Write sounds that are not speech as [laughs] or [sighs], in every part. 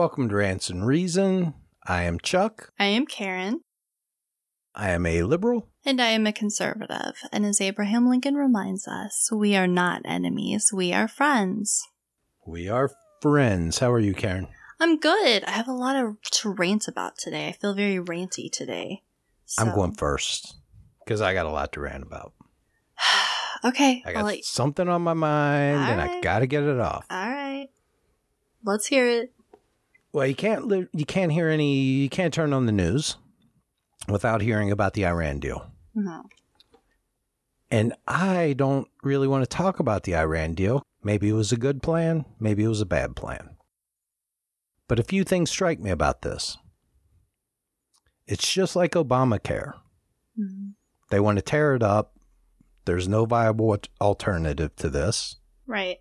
Welcome to Rants and Reason. I am Chuck. I am Karen. I am a liberal. And I am a conservative. And as Abraham Lincoln reminds us, we are not enemies, we are friends. We are friends. How are you, Karen? I'm good. I have a lot of to rant about today. I feel very ranty today. I'm going first because I got a lot to rant about. [sighs] okay. I got let- something on my mind and I got to get it off. All right. Let's hear it. Well, you can't li- you can't hear any you can't turn on the news without hearing about the Iran deal. No. And I don't really want to talk about the Iran deal. Maybe it was a good plan, maybe it was a bad plan. But a few things strike me about this. It's just like Obamacare. Mhm. They want to tear it up. There's no viable alternative to this. Right.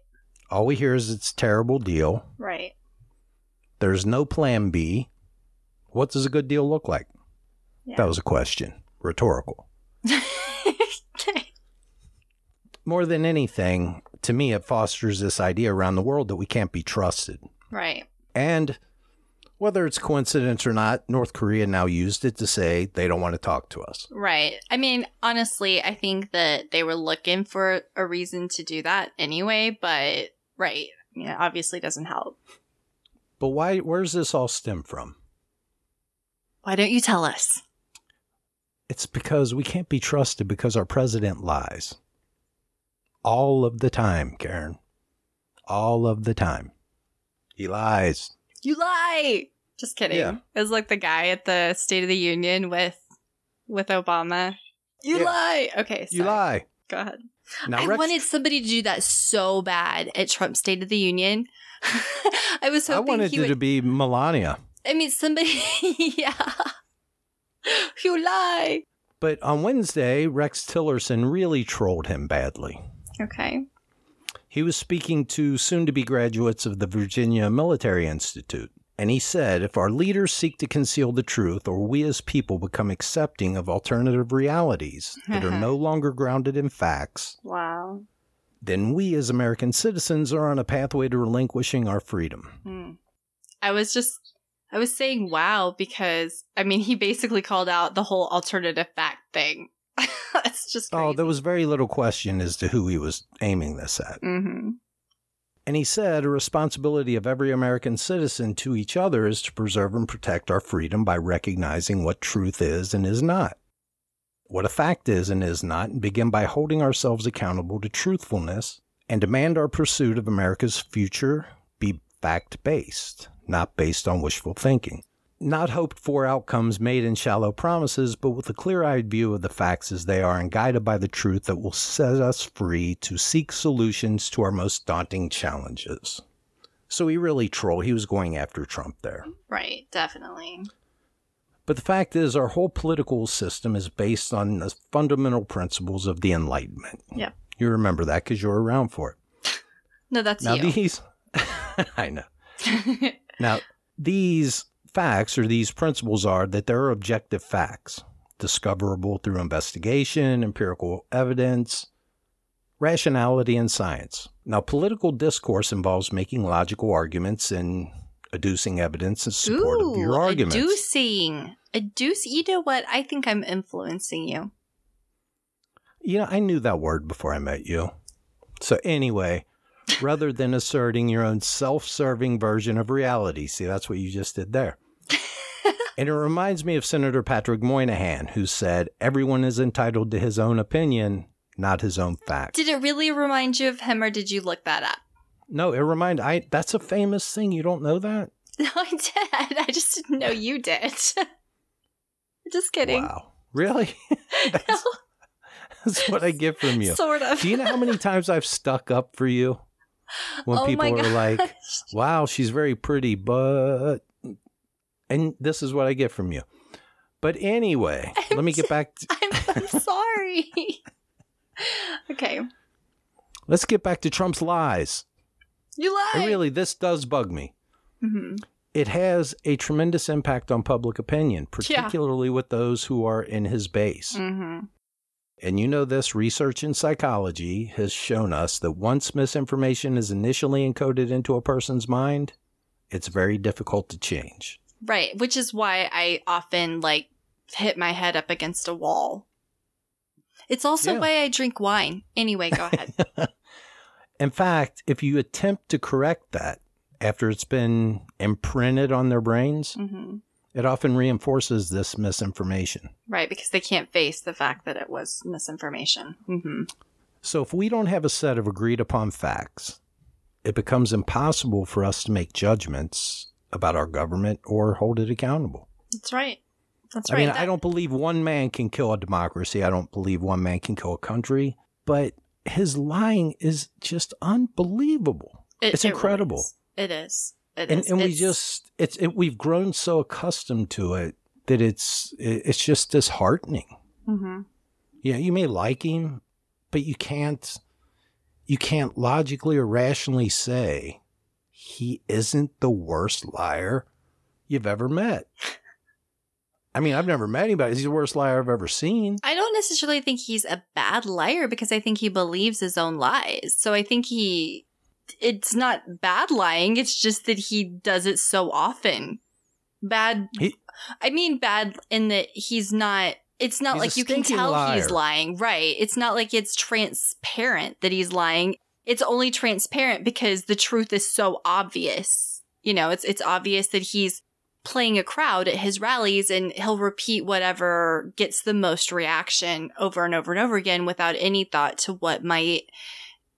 All we hear is it's a terrible deal. Right. There's no plan B. What does a good deal look like? Yeah. That was a question. Rhetorical. [laughs] More than anything, to me, it fosters this idea around the world that we can't be trusted. Right. And whether it's coincidence or not, North Korea now used it to say they don't want to talk to us. Right. I mean, honestly, I think that they were looking for a reason to do that anyway, but right. Yeah, obviously doesn't help. But why where's this all stem from? Why don't you tell us? It's because we can't be trusted because our president lies. All of the time, Karen. All of the time. He lies. You lie. Just kidding. Yeah. It was like the guy at the State of the Union with with Obama. You Yeah. lie. Okay, You lie. Go ahead. Now, I Rex, wanted somebody to do that so bad at Trump's State of the Union. [laughs] I was hoping I wanted he it would. to be Melania. I mean, somebody. [laughs] yeah. You lie. But on Wednesday, Rex Tillerson really trolled him badly. Okay. He was speaking to soon to be graduates of the Virginia Military Institute. And he said, if our leaders seek to conceal the truth, or we as people become accepting of alternative realities that are uh-huh. no longer grounded in facts, Wow. Then we as American citizens are on a pathway to relinquishing our freedom. Hmm. I was just, I was saying wow because, I mean, he basically called out the whole alternative fact thing. [laughs] That's just crazy. Oh, there was very little question as to who he was aiming this at. Mm-hmm. And he said, a responsibility of every American citizen to each other is to preserve and protect our freedom by recognizing what truth is and is not, what a fact is and is not, and begin by holding ourselves accountable to truthfulness and demand our pursuit of America's future be fact based, not based on wishful thinking. Not hoped for outcomes made in shallow promises, but with a clear eyed view of the facts as they are and guided by the truth that will set us free to seek solutions to our most daunting challenges. So he really trolled. He was going after Trump there. Right. Definitely. But the fact is, our whole political system is based on the fundamental principles of the Enlightenment. Yep. You remember that because you were around for it. No, that's Now, you. these, [laughs] I know. [laughs] Now, these facts or these principles are that there are objective facts, discoverable through investigation, empirical evidence, rationality, and science. Now, political discourse involves making logical arguments and adducing evidence in support of your arguments. Adducing. Adduce. You know what? I think I'm influencing you. You know, I knew that word before I met you. So, anyway, [laughs] rather than asserting your own self serving version of reality, see, that's what you just did there. [laughs] and it reminds me of Senator Patrick Moynihan, who said, Everyone is entitled to his own opinion, not his own facts. Did it really remind you of him, or did you look that up? No, it remind I that's a famous thing. You don't know that? [laughs] No, I did. I just didn't know you did. [laughs] just kidding. Wow. Really? [laughs] that's, that's what I get from you. Sort of. Do you know how many times I've stuck up for you? When Oh people are like, wow, she's very pretty, but. And this is what I get from you. But anyway, I'm let me get back. To, I'm, I'm sorry. okay. let's get back to Trump's lies. You lie. And really, this does bug me. hmm It has a tremendous impact on public opinion, Yeah. particularly with those who are in his base. hmm And you know this research in psychology has shown us that once misinformation is initially encoded into a person's mind, it's very difficult to change. Right, which is why I often like hit my head up against a wall. It's also Yeah. why I drink wine. Anyway, go ahead. [laughs] In fact, if you attempt to correct that after it's been imprinted on their brains, hmm it often reinforces this misinformation. Right, because they can't face the fact that it was misinformation. hmm So if we don't have a set of agreed upon facts, it becomes impossible for us to make judgments about our government or hold it accountable. That's right. That's I right. mean, That- I don't believe one man can kill a democracy. I don't believe one man can kill a country, but his lying is just unbelievable. it- it's it really incredible. is. It is. It and is. and we just it's it, we've grown so accustomed to it that it's it- it's just disheartening. Mhm. Yeah, you may like him, but you can't you can't logically or rationally say he isn't the worst liar you've ever met. [laughs] I mean, I've never met anybody. He's the worst liar I've ever seen. I don't necessarily think he's a bad liar because I think he believes his own lies. So I think he it's not bad lying, it's just that he does it so often. Bad He- I mean bad in that he's not it's not like you can tell he's lying, right? It's not like it's transparent that he's lying. It's only transparent because the truth is so obvious. You know, it's it's obvious that he's playing a crowd at his rallies and he'll repeat whatever gets the most reaction over and over and over again without any thought to what might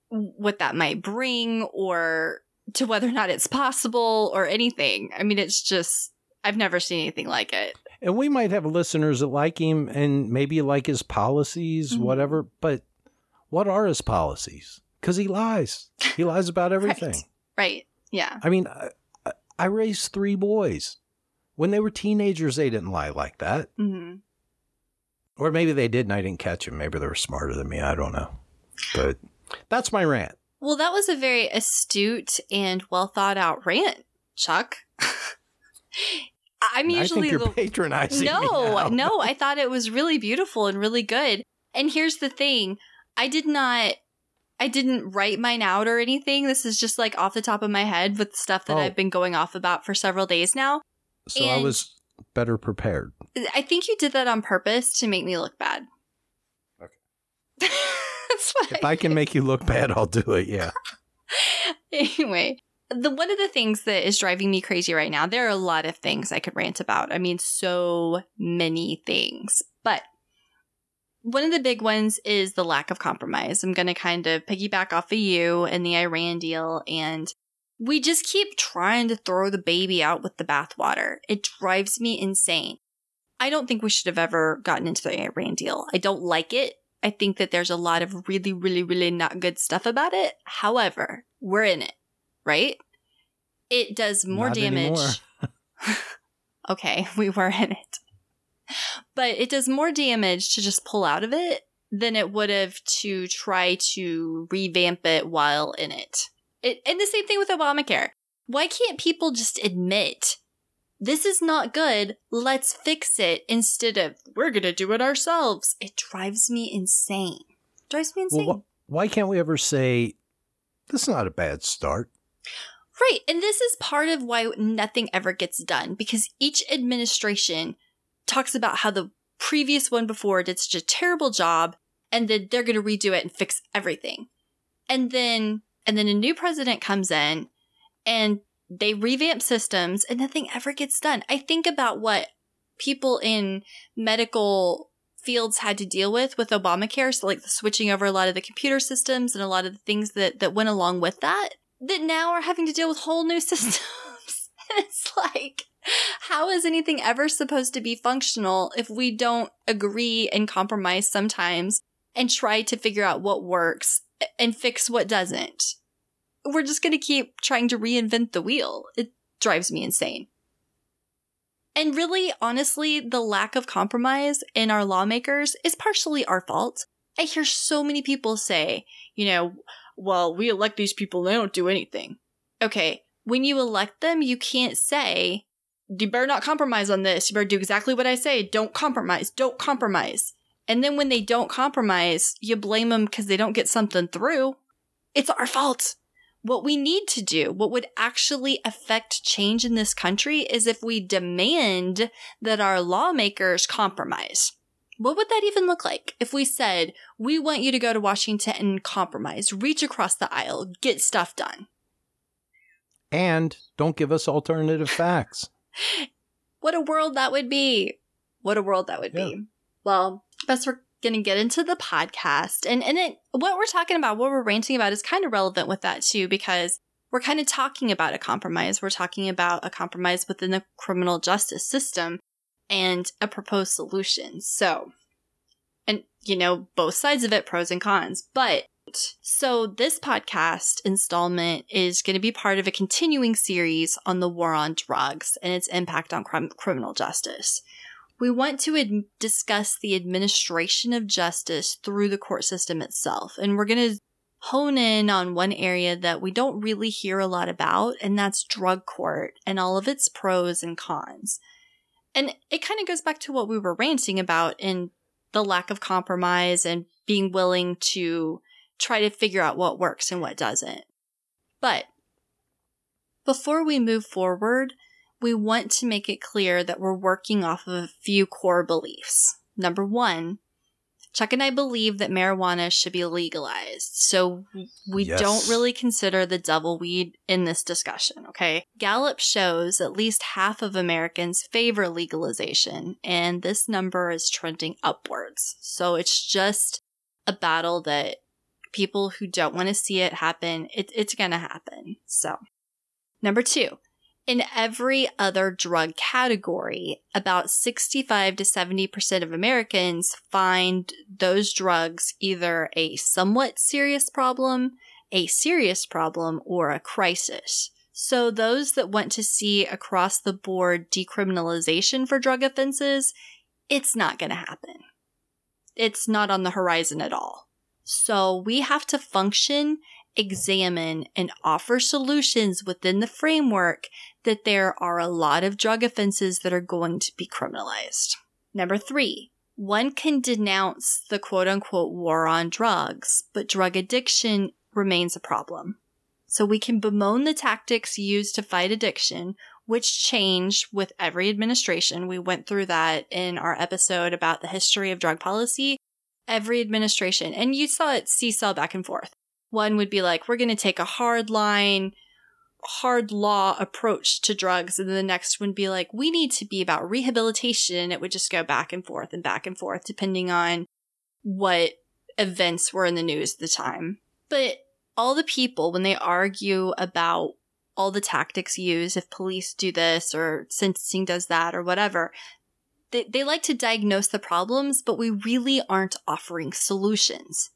what that might bring or to whether or not it's possible or anything. I mean, it's just I've never seen anything like it. And we might have listeners that like him and maybe like his policies, Mhm. whatever, but what are his policies? Because he lies. He lies about [laughs] everything. Right. Right. Yeah. I mean, I, I- I raised three boys. When they were teenagers, they didn't lie like that. hmm Or maybe they did and I didn't catch them. Maybe they were smarter than me. I don't know. But that's my rant. Well, that was a very astute and well thought out rant, Chuck. [laughs] I'm I usually think you're the patronizing me no, no. [laughs] I thought it was really beautiful and really good. And here's the thing: I did not, I didn't write mine out or anything. This is just like off the top of my head with stuff that Oh. I've been going off about for several days now. So I was better prepared. I think you did that on purpose to make me look bad. Okay. [laughs] If I can make you look bad, I'll do it. Yeah. [laughs] anyway, the one of the things that is driving me crazy right now, there are a lot of things I could rant about. I mean, so many things. But one of the big ones is the lack of compromise. I'm going to kind of piggyback off of you and the Iran deal and we just keep trying to throw the baby out with the bathwater. It drives me insane. I don't think we should have ever gotten into the Iran deal. I don't like it. I think that there's a lot of really, really, really not good stuff about it. However, we're in it, right? It does more Not damage. [laughs] [laughs] okay, we were in it. But it does more damage to just pull out of it than it would have to try to revamp it while in it. It. And the same thing with Obamacare. Why can't people just admit this is not good, let's fix it instead of we're going to do it ourselves? It drives me insane. drives me insane. Well, wh- why can't we ever say, this is not a bad start? Right. And this is part of why nothing ever gets done because each administration talks about how the previous one before did such a terrible job and then they're going to redo it and fix everything. And then and then a new president comes in and they revamp systems and nothing ever gets done. I think about what people in medical fields had to deal with with Obamacare, so like switching over a lot of the computer systems and a lot of the things that that went along with that that now are having to deal with whole new [laughs] systems. and it's like, how is anything ever supposed to be functional if we don't agree and compromise sometimes and try to figure out what works and fix what doesn't? We're just going to keep trying to reinvent the wheel. It drives me insane. And really, honestly, the lack of compromise in our lawmakers is partially our fault. I hear so many people say, you know, well, we elect these people, and they don't do anything. Okay, when you elect them, you can't say, you better not compromise on this. You better do exactly what I say. Don't compromise. Don't compromise. And then when they don't compromise, you blame them because they don't get something through. It's our fault. What we need to do, what would actually affect change in this country, is if we demand that our lawmakers compromise. What would that even look like if we said, we want you to go to Washington and compromise, reach across the aisle, get stuff done? And don't give us alternative [laughs] facts. what a world that would be. What a world that would yeah. be. Well, best we're going to get into the podcast. And, and it, what we're talking about, what we're ranting about is kind of relevant with that too, because we're kind of talking about a compromise. We're talking about a compromise within the criminal justice system and a proposed solution. So, and you know, both sides of it, pros and cons. But so this podcast installment is going to be part of a continuing series on the war on drugs and its impact on cr- criminal justice. We want to ad- discuss the administration of justice through the court system itself. And we're going to hone in on one area that we don't really hear a lot about, and that's drug court and all of its pros and cons. And it kind of goes back to what we were ranting about in the lack of compromise and being willing to try to figure out what works and what doesn't. But before we move forward, we want to make it clear that we're working off of a few core beliefs. Number one, Chuck and I believe that marijuana should be legalized. So we yes. don't really consider the devil weed in this discussion, okay? Gallup shows at least half of Americans favor legalization, and this number is trending upwards. So it's just a battle that people who don't want to see it happen, it, it's going to happen. So, number two, in every other drug category, about 65 to 70% of Americans find those drugs either a somewhat serious problem, a serious problem, or a crisis. So those that want to see across the board decriminalization for drug offenses, it's not going to happen. It's not on the horizon at all. So we have to function examine, and offer solutions within the framework that there are a lot of drug offenses that are going to be criminalized. Number three, one can denounce the quote unquote war on drugs, but drug addiction remains a problem. So we can bemoan the tactics used to fight addiction, which change with every administration. We went through that in our episode about the history of drug policy. Every administration, and you saw it seesaw back and forth. One would be like, we're going to take a hard line, hard law approach to drugs. And then the next would be like, we need to be about rehabilitation. It would just go back and forth and back and forth, depending on what events were in the news at the time. But all the people, when they argue about all the tactics used, if police do this or sentencing does that or whatever, they, they like to diagnose the problems, but we really aren't offering solutions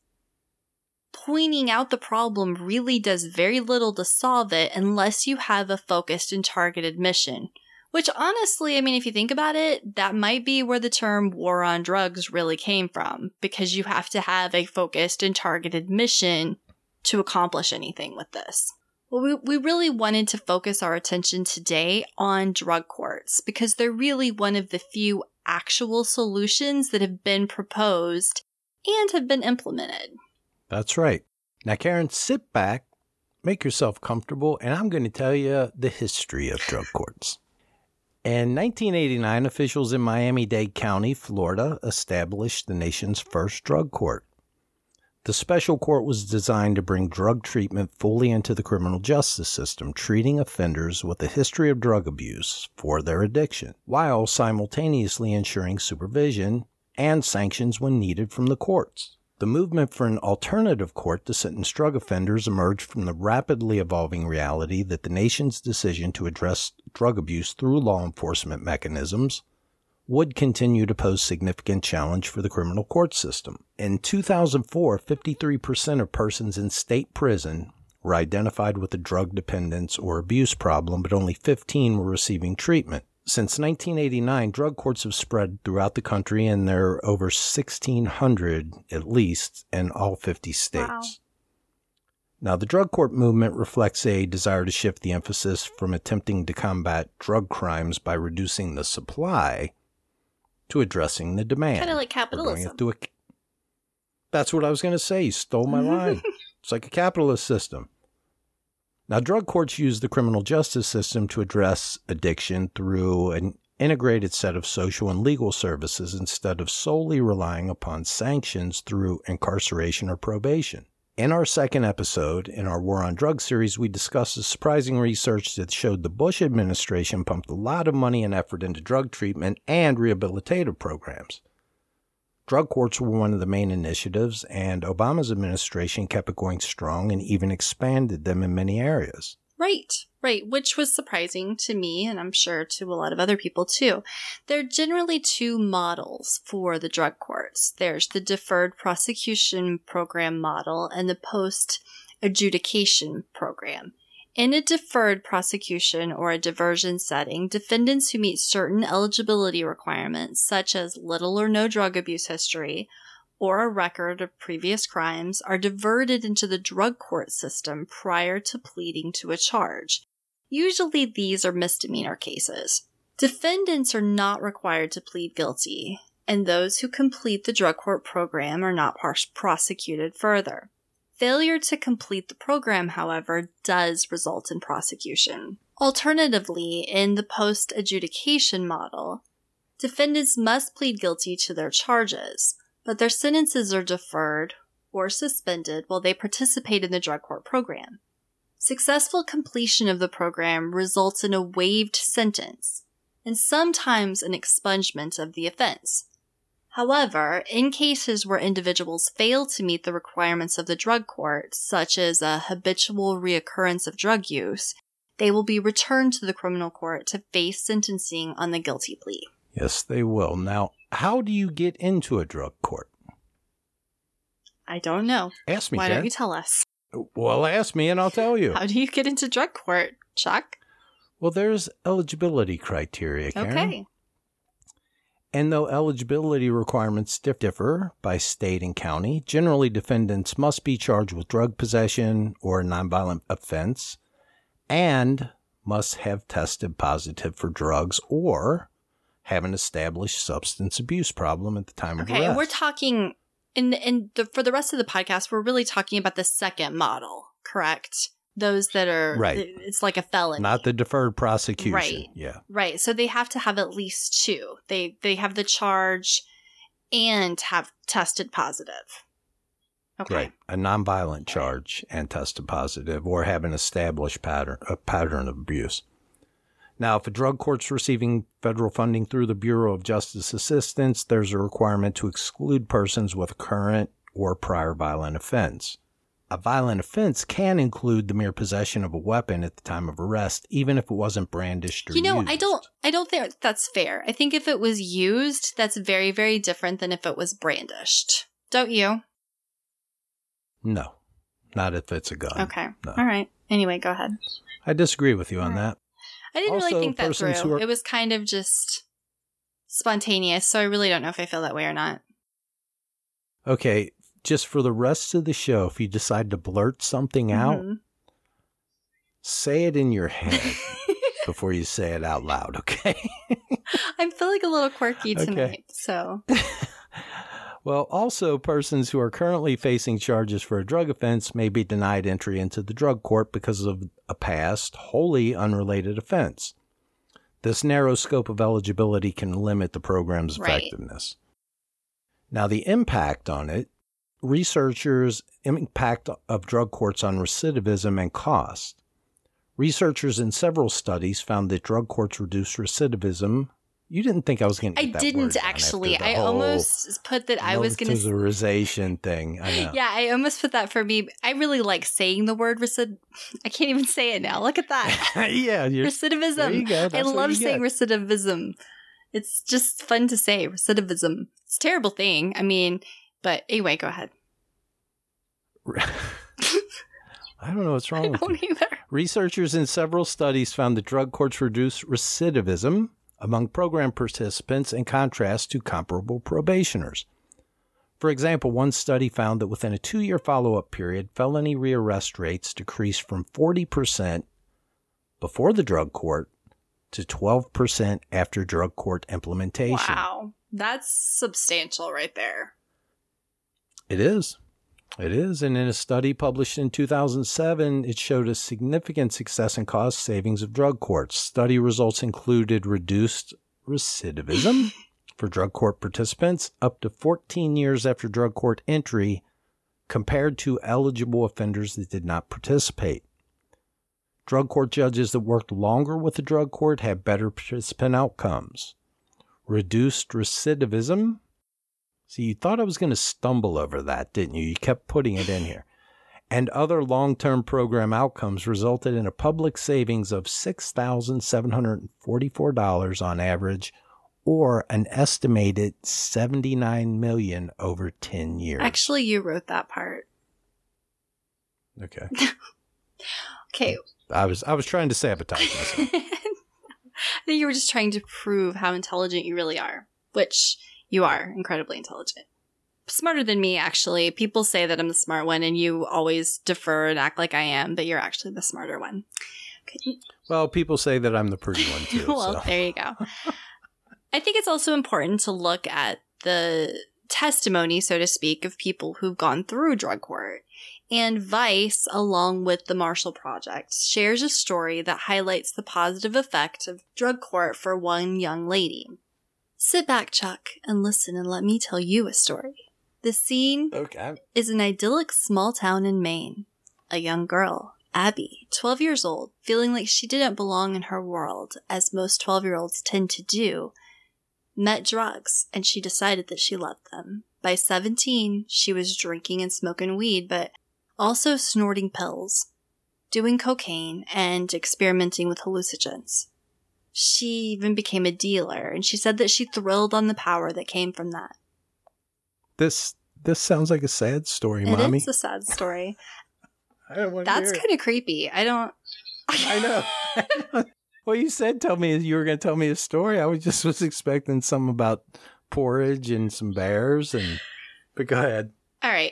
pointing out the problem really does very little to solve it unless you have a focused and targeted mission. Which honestly, I mean, if you think about it, that might be where the term war on drugs really came from, because you have to have a focused and targeted mission to accomplish anything with this. Well, we, we really wanted to focus our attention today on drug courts because they're really one of the few actual solutions that have been proposed and have been implemented. That's right. Now, Karen, sit back, make yourself comfortable, and I'm going to tell you the history of drug courts. In 1989, officials in Miami Dade County, Florida, established the nation's first drug court. The special court was designed to bring drug treatment fully into the criminal justice system, treating offenders with a history of drug abuse for their addiction, while simultaneously ensuring supervision and sanctions when needed from the courts. The movement for an alternative court to sentence drug offenders emerged from the rapidly evolving reality that the nation's decision to address drug abuse through law enforcement mechanisms would continue to pose significant challenge for the criminal court system. In 2004, 53% of persons in state prison were identified with a drug dependence or abuse problem, but only 15 were receiving treatment. Since 1989, drug courts have spread throughout the country, and there are over 1,600 at least in all 50 states. Wow. Now, the drug court movement reflects a desire to shift the emphasis from attempting to combat drug crimes by reducing the supply to addressing the demand. Kind of like capitalism. A, that's what I was going to say. You stole my line. [laughs] It's like a capitalist system. Now, drug courts use the criminal justice system to address addiction through an integrated set of social and legal services instead of solely relying upon sanctions through incarceration or probation. In our second episode in our War on Drugs series, we discussed the surprising research that showed the Bush administration pumped a lot of money and effort into drug treatment and rehabilitative programs. Drug courts were one of the main initiatives, and Obama's administration kept it going strong and even expanded them in many areas. Right, right, which was surprising to me, and I'm sure to a lot of other people too. There are generally two models for the drug courts there's the deferred prosecution program model and the post adjudication program. In a deferred prosecution or a diversion setting, defendants who meet certain eligibility requirements, such as little or no drug abuse history, or a record of previous crimes are diverted into the drug court system prior to pleading to a charge. Usually these are misdemeanor cases. Defendants are not required to plead guilty, and those who complete the drug court program are not prosecuted further. Failure to complete the program, however, does result in prosecution. Alternatively, in the post adjudication model, defendants must plead guilty to their charges but their sentences are deferred or suspended while they participate in the drug court program. Successful completion of the program results in a waived sentence and sometimes an expungement of the offense. However, in cases where individuals fail to meet the requirements of the drug court, such as a habitual reoccurrence of drug use, they will be returned to the criminal court to face sentencing on the guilty plea. Yes, they will. Now, how do you get into a drug court? I don't know. Ask me. Why Jen. don't you tell us? Well, ask me and I'll tell you. How do you get into drug court, Chuck? Well, there's eligibility criteria, Karen. Okay. And though eligibility requirements differ by state and county, generally defendants must be charged with drug possession or a nonviolent offense and must have tested positive for drugs or have an established substance abuse problem at the time okay, of arrest. and we're talking in in the for the rest of the podcast, we're really talking about the second model, correct? Those that are Right. It's like a felony, Not the deferred prosecution. Right. Yeah. right. So they have to have at least two. They they have the charge and have tested positive. Okay. Right. A nonviolent charge and tested positive or have an established pattern a pattern of abuse. Now, if a drug court's receiving federal funding through the Bureau of Justice Assistance, there's a requirement to exclude persons with a current or prior violent offense. A violent offense can include the mere possession of a weapon at the time of arrest, even if it wasn't brandished or You know, I don't I don't think that's fair. I think if it was used, that's very very different than if it was brandished. Don't you? No, not if it's a gun. Okay. no. All right. Anyway, go ahead. I disagree with you on right. that. I didn't Also, really think that through. are- It was kind of just spontaneous, so I really don't know if I feel that way or not. Okay, just for the rest of the show, if you decide to blurt something out, Mhm. say it in your head [laughs] before you say it out loud, okay? [laughs] I'm feeling a little quirky Okay. tonight, so [laughs] well, also, persons who are currently facing charges for a drug offense may be denied entry into the drug court because of a past, wholly unrelated offense. This narrow scope of eligibility can limit the program's Right. effectiveness. Now, the impact on it, researchers' impact of drug courts on recidivism and cost. Researchers in several studies found that drug courts reduce recidivism. You didn't think I was going to I that didn't actually. I almost put that I was going to notarization thing. I know. Yeah, I almost put that for me. I really like saying the word recid. I can't even say it now. Look at that. [laughs] yeah, Recidivism. there you go. I love saying get. recidivism. It's just fun to say recidivism. It's a terrible thing. I mean, but anyway, go ahead. [laughs] I don't know what's wrong [laughs] with you. don't either. Researchers in several studies found that drug courts reduce recidivism among program participants in contrast to comparable probationers. For example, one study found that within a two year follow up period, felony rearrest rates decreased from 40% before the drug court to 12% after drug court implementation. Wow. That's substantial right there. It is. It is. And in a study published in 2007, it showed a significant success in cost savings of drug courts. Study results included reduced recidivism [laughs] for drug court participants up to 14 years after drug court entry compared to eligible offenders that did not participate. Drug court judges that worked longer with the drug court had better participant outcomes. Reduced recidivism See, you thought I was going to stumble over that, didn't you? You kept putting it in here. And other long term program outcomes resulted in a public savings of $6,744 on average, or an estimated 79 million over 10 years. Actually, you wrote that part. Okay. [laughs] okay. I was I was trying to sabotage myself. [laughs] I think you were just trying to prove how intelligent you really are, which you are incredibly intelligent. Smarter than me, actually. People say that I'm the smart one, and you always defer and act like I am, but you're actually the smarter one. Okay. Well, people say that I'm the pretty one, [laughs] too. well, there you go. I think it's also important to look at the testimony, so to speak, of people who've gone through drug court. And Vice, along with the Marshall Project, shares a story that highlights the positive effect of drug court for one young lady. Sit back, Chuck, and listen and let me tell you a story. The scene okay. is an idyllic small town in Maine. A young girl, Abby, 12 years old, feeling like she didn't belong in her world, as most 12 year olds tend to do, met drugs and she decided that she loved them. By 17, she was drinking and smoking weed, but also snorting pills, doing cocaine, and experimenting with hallucinogens. She even became a dealer, and she said that she thrilled on the power that came from that. This this sounds like a sad story, it mommy. It's a sad story. [laughs] I don't want That's kind of creepy. I don't. I know. [laughs] well, you said tell me you were going to tell me a story. I was just was expecting some about porridge and some bears, and but go ahead. All right.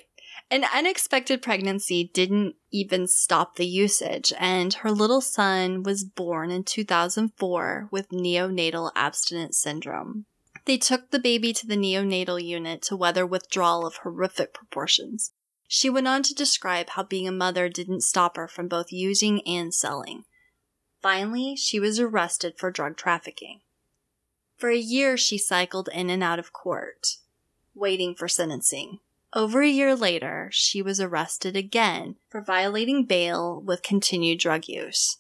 An unexpected pregnancy didn't even stop the usage, and her little son was born in 2004 with neonatal abstinence syndrome. They took the baby to the neonatal unit to weather withdrawal of horrific proportions. She went on to describe how being a mother didn't stop her from both using and selling. Finally, she was arrested for drug trafficking. For a year, she cycled in and out of court, waiting for sentencing. Over a year later, she was arrested again for violating bail with continued drug use.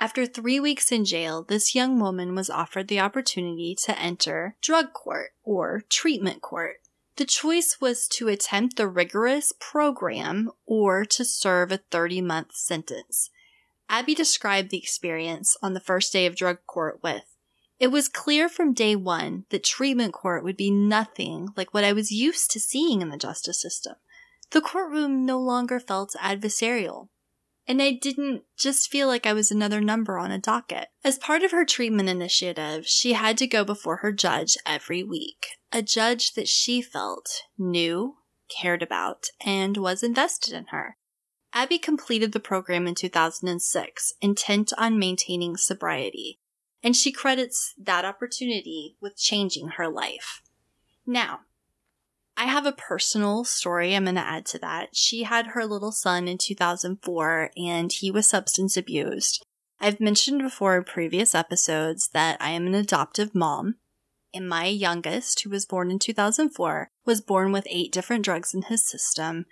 After three weeks in jail, this young woman was offered the opportunity to enter drug court or treatment court. The choice was to attempt the rigorous program or to serve a 30 month sentence. Abby described the experience on the first day of drug court with it was clear from day one that treatment court would be nothing like what I was used to seeing in the justice system. The courtroom no longer felt adversarial. And I didn't just feel like I was another number on a docket. As part of her treatment initiative, she had to go before her judge every week. A judge that she felt knew, cared about, and was invested in her. Abby completed the program in 2006, intent on maintaining sobriety and she credits that opportunity with changing her life. Now, I have a personal story I'm going to add to that. She had her little son in 2004 and he was substance abused. I've mentioned before in previous episodes that I am an adoptive mom, and my youngest, who was born in 2004, was born with eight different drugs in his system.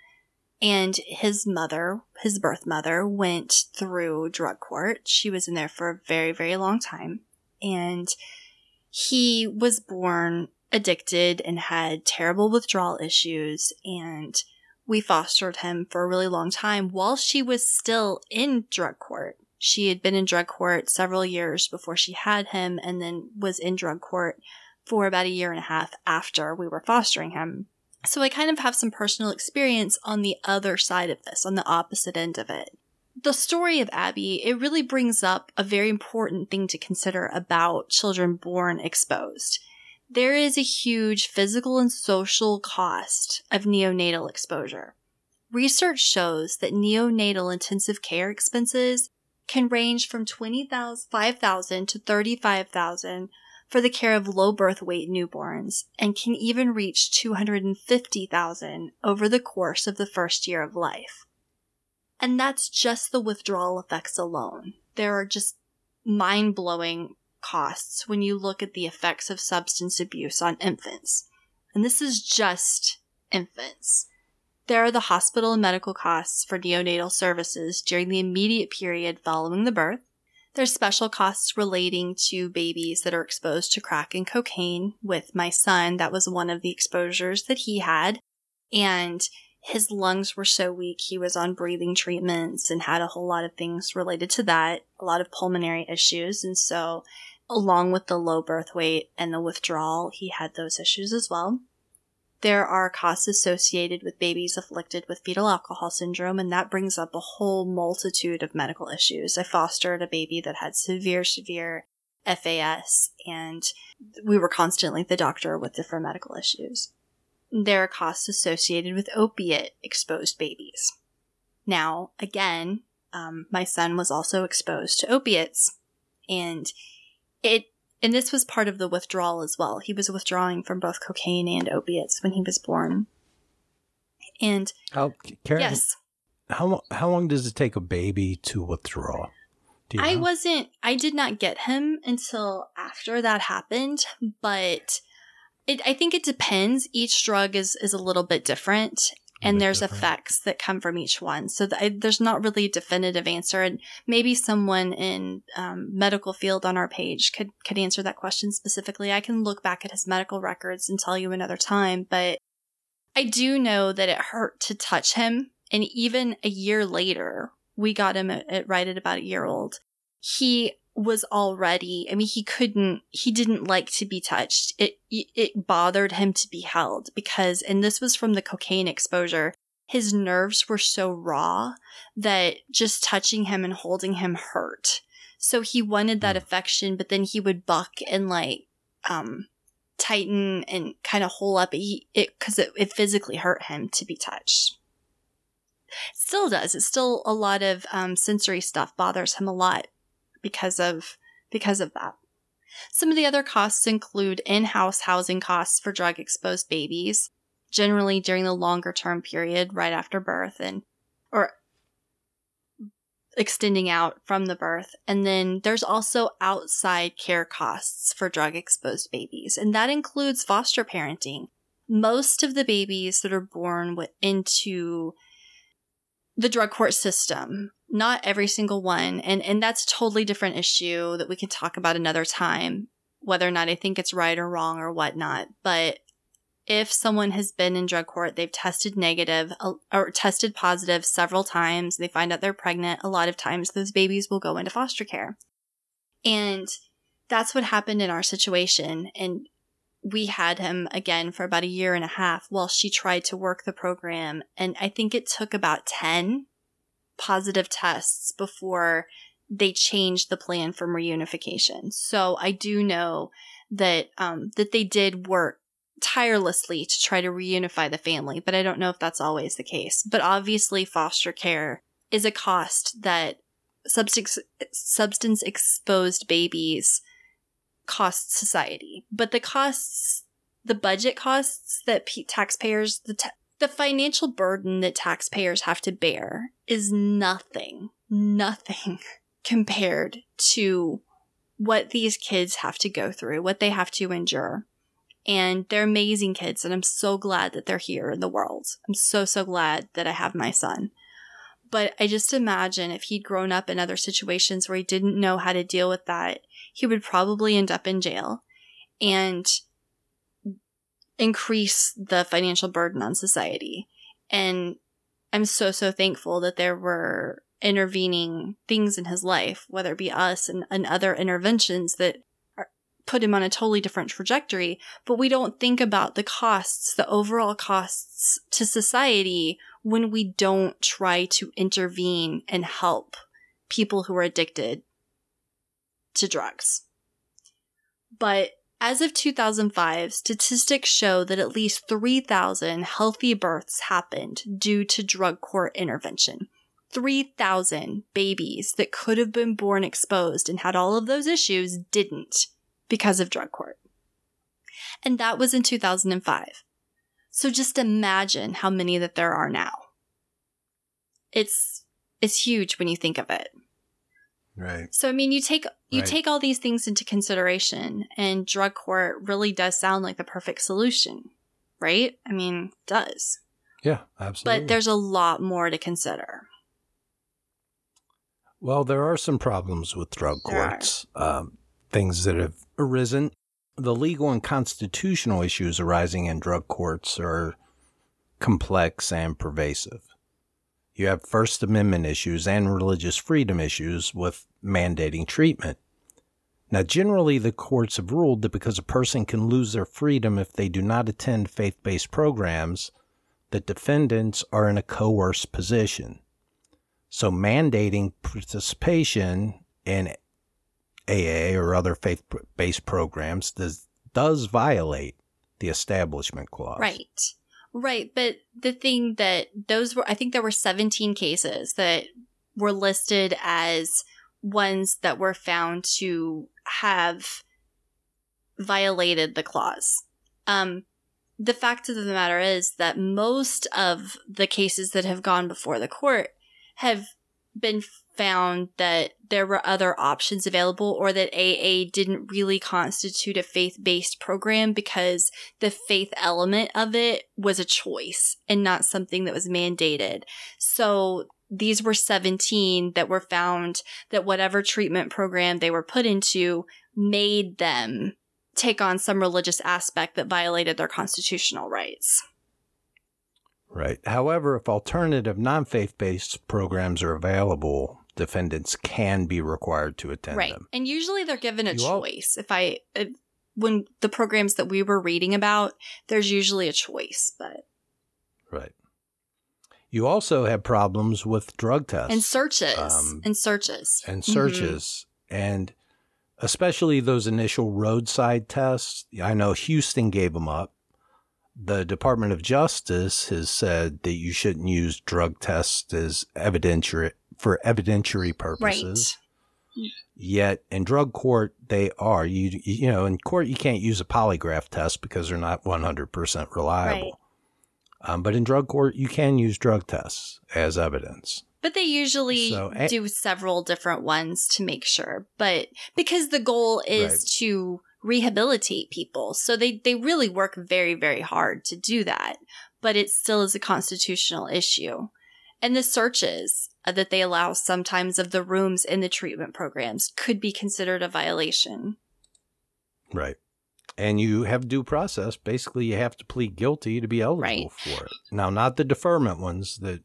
And his mother, his birth mother, went through drug court. She was in there for a very, very long time. And he was born addicted and had terrible withdrawal issues. And we fostered him for a really long time while she was still in drug court. She had been in drug court several years before she had him and then was in drug court for about a year and a half after we were fostering him. So I kind of have some personal experience on the other side of this, on the opposite end of it. The story of Abby, it really brings up a very important thing to consider about children born exposed. There is a huge physical and social cost of neonatal exposure. Research shows that neonatal intensive care expenses can range from 20,000 5,000 to 35,000 for the care of low birth weight newborns and can even reach 250,000 over the course of the first year of life. And that's just the withdrawal effects alone. There are just mind-blowing costs when you look at the effects of substance abuse on infants. And this is just infants. There are the hospital and medical costs for neonatal services during the immediate period following the birth. There's special costs relating to babies that are exposed to crack and cocaine. With my son, that was one of the exposures that he had. And his lungs were so weak, he was on breathing treatments and had a whole lot of things related to that, a lot of pulmonary issues. And so, along with the low birth weight and the withdrawal, he had those issues as well. There are costs associated with babies afflicted with fetal alcohol syndrome, and that brings up a whole multitude of medical issues. I fostered a baby that had severe, severe FAS, and we were constantly the doctor with different medical issues. There are costs associated with opiate exposed babies. Now, again, um, my son was also exposed to opiates, and it and this was part of the withdrawal as well. He was withdrawing from both cocaine and opiates when he was born. And how, Karen, yes, how how long does it take a baby to withdraw? I know? wasn't. I did not get him until after that happened, but it, I think it depends. Each drug is is a little bit different, and there's different. effects that come from each one. So th- there's not really a definitive answer, and maybe someone in um, medical field on our page could could answer that question specifically. I can look back at his medical records and tell you another time, but I do know that it hurt to touch him, and even a year later, we got him at, at right at about a year old. He was already i mean he couldn't he didn't like to be touched. It it bothered him to be held because and this was from the cocaine exposure his nerves were so raw that just touching him and holding him hurt. So he wanted that hmm. affection but then he would buck and like um tighten and kind of hole up. He, it because it, it physically hurt him to be touched. Still does. It's still a lot of um, sensory stuff bothers him a lot because of because of that. Some of the other costs include in-house housing costs for drug exposed babies, generally during the longer term period right after birth and or extending out from the birth. And then there's also outside care costs for drug exposed babies, and that includes foster parenting. Most of the babies that are born into the drug court system not every single one and and that's a totally different issue that we can talk about another time whether or not i think it's right or wrong or whatnot. But if someone has been in drug court they've tested negative or tested positive several times they find out they're pregnant a lot of times those babies will go into foster care. And that's what happened in our situation. And we had him again for about a year and a half while she tried to work the program and i think it took about 10 positive tests before they changed the plan from reunification. So I do know that um, that they did work tirelessly to try to reunify the family, but I don't know if that's always the case. But obviously, foster care is a cost that substance substance exposed babies cost society. But the costs, the budget costs that taxpayers, the the financial burden that taxpayers have to bear is nothing, nothing [laughs] compared to what these kids have to go through, what they have to endure. And they're amazing kids, and I'm so glad that they're here in the world. I'm so, so glad that I have my son. But I just imagine if he'd grown up in other situations where he didn't know how to deal with that, he would probably end up in jail. And increase the financial burden on society. And I'm so, so thankful that there were intervening things in his life, whether it be us and, and other interventions that put him on a totally different trajectory. But we don't think about the costs, the overall costs to society when we don't try to intervene and help people who are addicted to drugs. But as of 2005, statistics show that at least 3,000 healthy births happened due to drug court intervention. 3,000 babies that could have been born exposed and had all of those issues didn't because of drug court. And that was in 2005. So just imagine how many that there are now. It's it's huge when you think of it. Right. So I mean, you take you Right. take all these things into consideration, and drug court really does sound like the perfect solution, right? I mean, it does. Yeah, absolutely. But there's a lot more to consider. Well, there are some problems with drug There courts, um, things that have arisen. The legal and constitutional issues arising in drug courts are complex and pervasive. You have First Amendment issues and religious freedom issues with mandating treatment. Now, generally, the courts have ruled that because a person can lose their freedom if they do not attend faith based programs, that defendants are in a coerced position. So mandating participation in AA or other faith based programs does, does violate the establishment clause. Right. Right. But the thing that those were, I think there were 17 cases that were listed as ones that were found to have violated the clause. Um, the fact of the matter is that most of the cases that have gone before the court have been found that there were other options available or that AA didn't really constitute a faith based program because the faith element of it was a choice and not something that was mandated. So these were 17 that were found that whatever treatment program they were put into made them take on some religious aspect that violated their constitutional rights. Right. However, if alternative non faith based programs are available, defendants can be required to attend right. them. And usually they're given a You all- choice. If I, if, when the programs that we were reading about, there's usually a choice, but, Right. You also have problems with drug tests and searches, Um, and searches. and Mhm. searches and especially those initial roadside tests. I know Houston gave them up. The Department of Justice has said that you shouldn't use drug tests as evidentiary for evidentiary purposes. Right. Yet in drug court they are. You you know in court you can't use a polygraph test because they're not one hundred percent reliable. Um, but in drug court you can use drug tests as evidence. But they usually So, do several different ones to make sure. But because the goal is Right. to rehabilitate people. So they, they really work very, very hard to do that. But it still is a constitutional issue. And the searches that they allow sometimes of the rooms in the treatment programs could be considered a violation. Right. And you have due process. Basically, you have to plead guilty to be eligible Right. for it. Now, not the deferment ones that,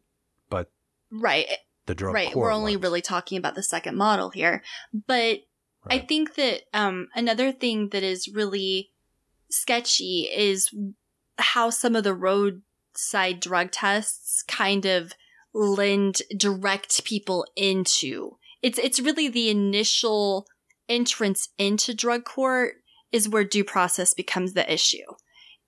but Right. the drug right. We're only ones. really talking about the second model here. But I think that um, another thing that is really sketchy is how some of the roadside drug tests kind of lend direct people into it's it's really the initial entrance into drug court is where due process becomes the issue.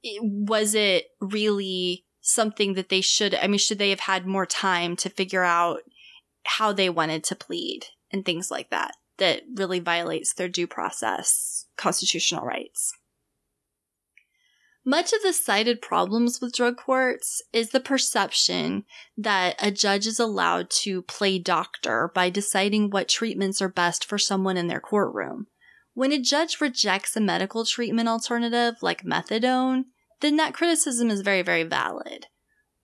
It- was it really something that they should I mean should they have had more time to figure out how they wanted to plead and things like that that really violates their due process constitutional rights. Much of the cited problems with drug courts is the perception that a judge is allowed to play doctor by deciding what treatments are best for someone in their courtroom. When a judge rejects a medical treatment alternative like methadone, then that criticism is very, very valid.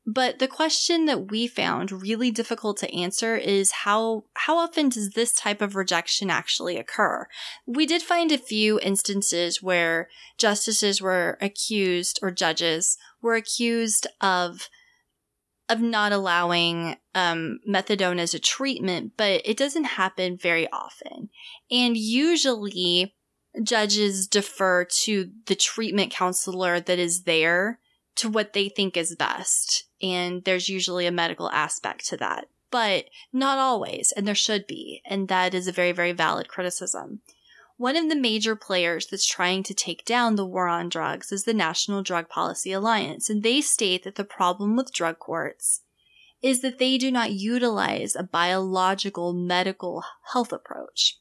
But the question that we found really difficult to answer is how how often does this type of rejection actually occur? We did find a few instances where justices were accused or judges were accused of of not allowing um, methadone as a treatment, but it doesn't happen very often. And usually judges defer to the treatment counselor that is there to what they think is best. And there's usually a medical aspect to that, but not always. And there should be. And that is a very, very valid criticism. One of the major players that's trying to take down the war on drugs is the National Drug Policy Alliance. And they state that the problem with drug courts is that they do not utilize a biological medical health approach.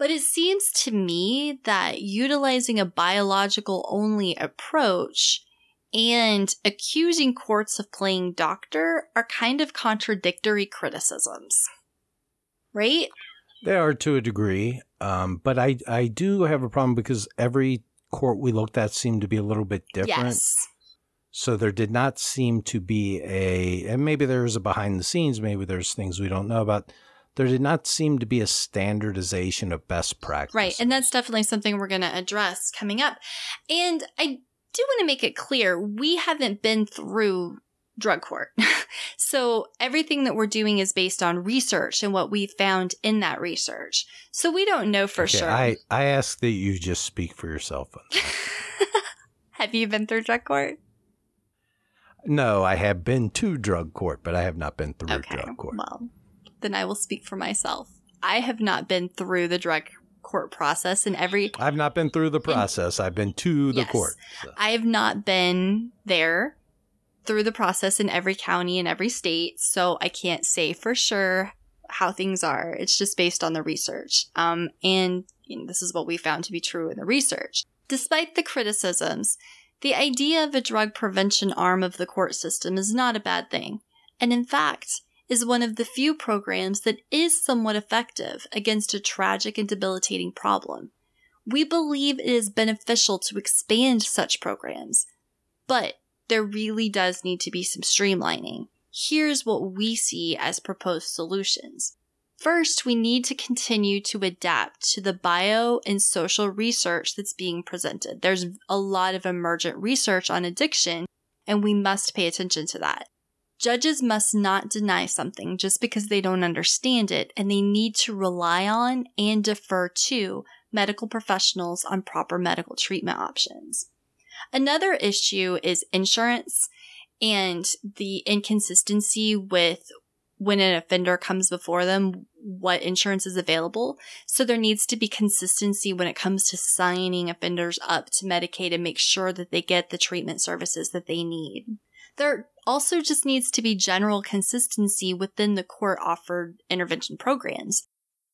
But it seems to me that utilizing a biological only approach and accusing courts of playing doctor are kind of contradictory criticisms. Right? They are to a degree. Um, but I, I do have a problem because every court we looked at seemed to be a little bit different. Yes. So there did not seem to be a, and maybe there's a behind the scenes, maybe there's things we don't know about. There did not seem to be a standardization of best practice. Right. And that's definitely something we're going to address coming up. And I do want to make it clear we haven't been through drug court. [laughs] so everything that we're doing is based on research and what we found in that research. So we don't know for Okay, sure. I, I ask that you just speak for yourself. [laughs] Have you been through drug court? no, I have been to drug court, but I have not been through Okay. drug court. Well, then I will speak for myself. I have not been through the drug court process and every I've not been through the process. I've been to the Yes. court. So. I have not been there through the process in every county and every state, so I can't say for sure how things are. It's just based on the research. Um, and you know, this is what we found to be true in the research. Despite the criticisms, the idea of a drug prevention arm of the court system is not a bad thing, and in fact, is one of the few programs that is somewhat effective against a tragic and debilitating problem. We believe it is beneficial to expand such programs, but there really does need to be some streamlining. Here's what we see as proposed solutions. First, we need to continue to adapt to the bio and social research that's being presented. There's a lot of emergent research on addiction, and we must pay attention to that. Judges must not deny something just because they don't understand it, and they need to rely on and defer to medical professionals on proper medical treatment options. Another issue is insurance and the inconsistency with when an offender comes before them, what insurance is available. So there needs to be consistency when it comes to signing offenders up to Medicaid and make sure that they get the treatment services that they need. There also just needs to be general consistency within the court offered intervention programs.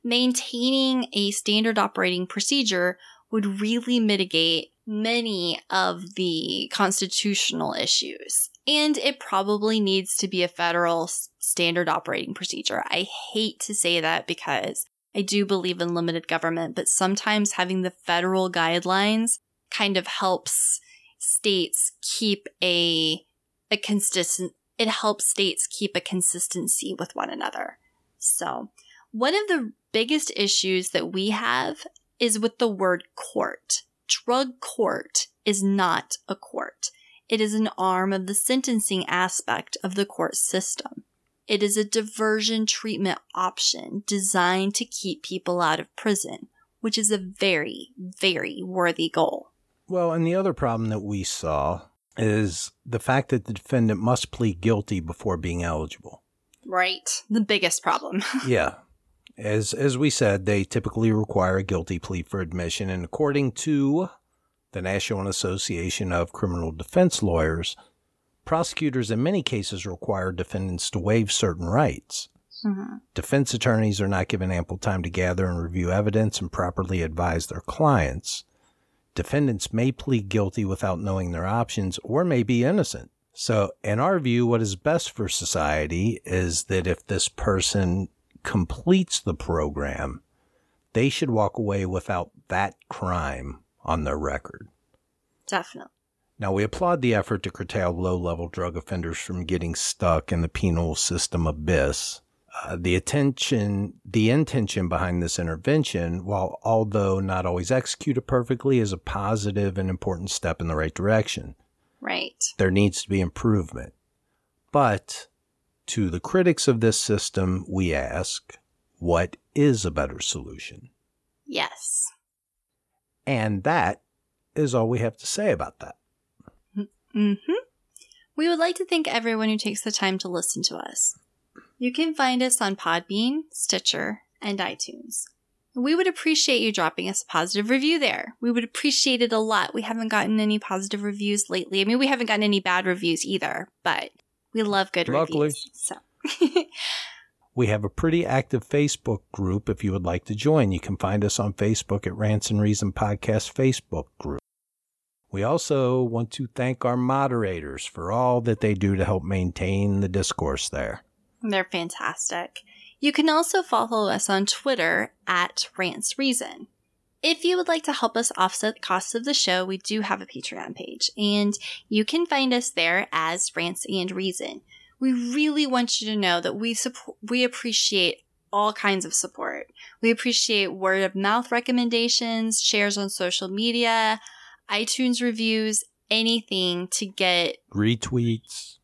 Maintaining a standard operating procedure would really mitigate many of the constitutional issues. And it probably needs to be a federal standard operating procedure. I hate to say that because I do believe in limited government, but sometimes having the federal guidelines kind of helps states keep a a consistent it helps states keep a consistency with one another. So, one of the biggest issues that we have is with the word court. Drug court is not a court. It is an arm of the sentencing aspect of the court system. It is a diversion treatment option designed to keep people out of prison, which is a very, very worthy goal. Well, and the other problem that we saw is the fact that the defendant must plead guilty before being eligible. Right. The biggest problem. [laughs] yeah. As as we said, they typically require a guilty plea for admission, and according to the National Association of Criminal Defense Lawyers, prosecutors in many cases require defendants to waive certain rights. Mhm. Defense attorneys are not given ample time to gather and review evidence and properly advise their clients. Defendants may plead guilty without knowing their options or may be innocent. So, in our view, what is best for society is that if this person completes the program, they should walk away without that crime on their record. Definitely. Now, we applaud the effort to curtail low level drug offenders from getting stuck in the penal system abyss. Uh, the attention, the intention behind this intervention, while although not always executed perfectly, is a positive and important step in the right direction. Right. There needs to be improvement. But to the critics of this system, we ask, what is a better solution? Yes. And that is all we have to say about that. hmm We would like to thank everyone who takes the time to listen to us. You can find us on Podbean, Stitcher, and iTunes. We would appreciate you dropping us a positive review there. We would appreciate it a lot. We haven't gotten any positive reviews lately. I mean, we haven't gotten any bad reviews either, but we love good Luckily. reviews. So [laughs] We have a pretty active Facebook group if you would like to join. You can find us on Facebook at Rants and Reason Podcast Facebook group. We also want to thank our moderators for all that they do to help maintain the discourse there. They're fantastic. You can also follow us on Twitter at Rants Reason. If you would like to help us offset the costs of the show, we do have a Patreon page, and you can find us there as Rants and Reason we really want you to know that we support, we appreciate all kinds of support. We appreciate word of mouth recommendations, shares on social media, iTunes reviews, anything to get retweets.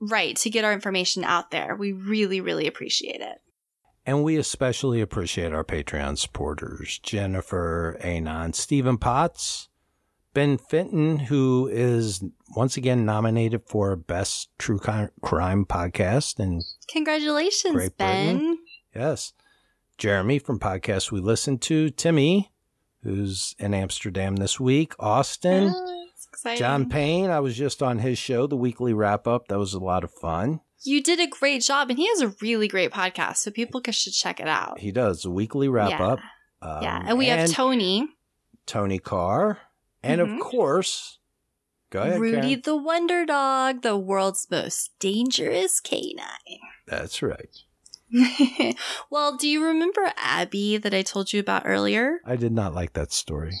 Right, to get our information out there. We really, really appreciate it. And we especially appreciate our Patreon supporters Jennifer, Anon, Stephen Potts, Ben Fenton, who is once again nominated for Best True Crime Podcast. And congratulations, Great Ben. Yes. Jeremy from Podcast We Listen to, Timmy, who's in Amsterdam this week, Austin, oh, John Payne. I was just on his show, the weekly wrap up. That was a lot of fun. You did a great job, and he has a really great podcast, so people should check it out. He does a weekly wrap yeah. up. Um, yeah, and we and have Tony, Tony Carr, and mm-hmm. of course, go ahead, Rudy Karen. the Wonder Dog, the world's most dangerous canine. That's right. [laughs] well, do you remember Abby that I told you about earlier? I did not like that story.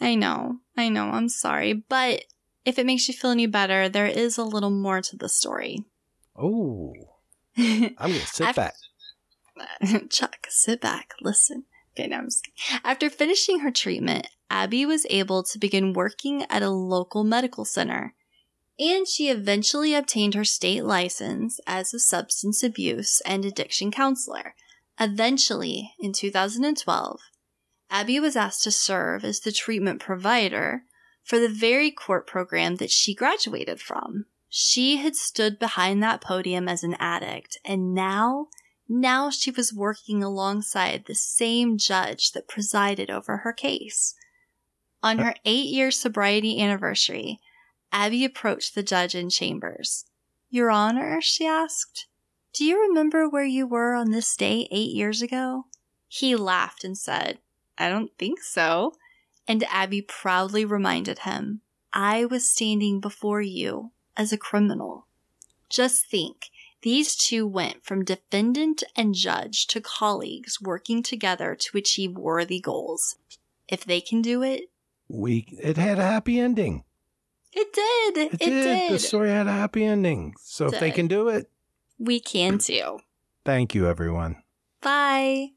I know. I know. I'm sorry. But if it makes you feel any better, there is a little more to the story. Oh. I'm going to sit back. [laughs] Chuck, sit back. Listen. Okay, now I'm just After finishing her treatment, Abby was able to begin working at a local medical center. And she eventually obtained her state license as a substance abuse and addiction counselor. Eventually, in 2012, Abby was asked to serve as the treatment provider for the very court program that she graduated from. She had stood behind that podium as an addict, and now now she was working alongside the same judge that presided over her case. On her eight year sobriety anniversary, Abby approached the judge in chambers. Your Honor, she asked, do you remember where you were on this day eight years ago? He laughed and said, I don't think so. And Abby proudly reminded him, I was standing before you as a criminal. Just think, these two went from defendant and judge to colleagues working together to achieve worthy goals. If they can do it, we it had a happy ending. It did. It, it did. did. The story had a happy ending. So if they can do it, we can too. Thank you, everyone. Bye.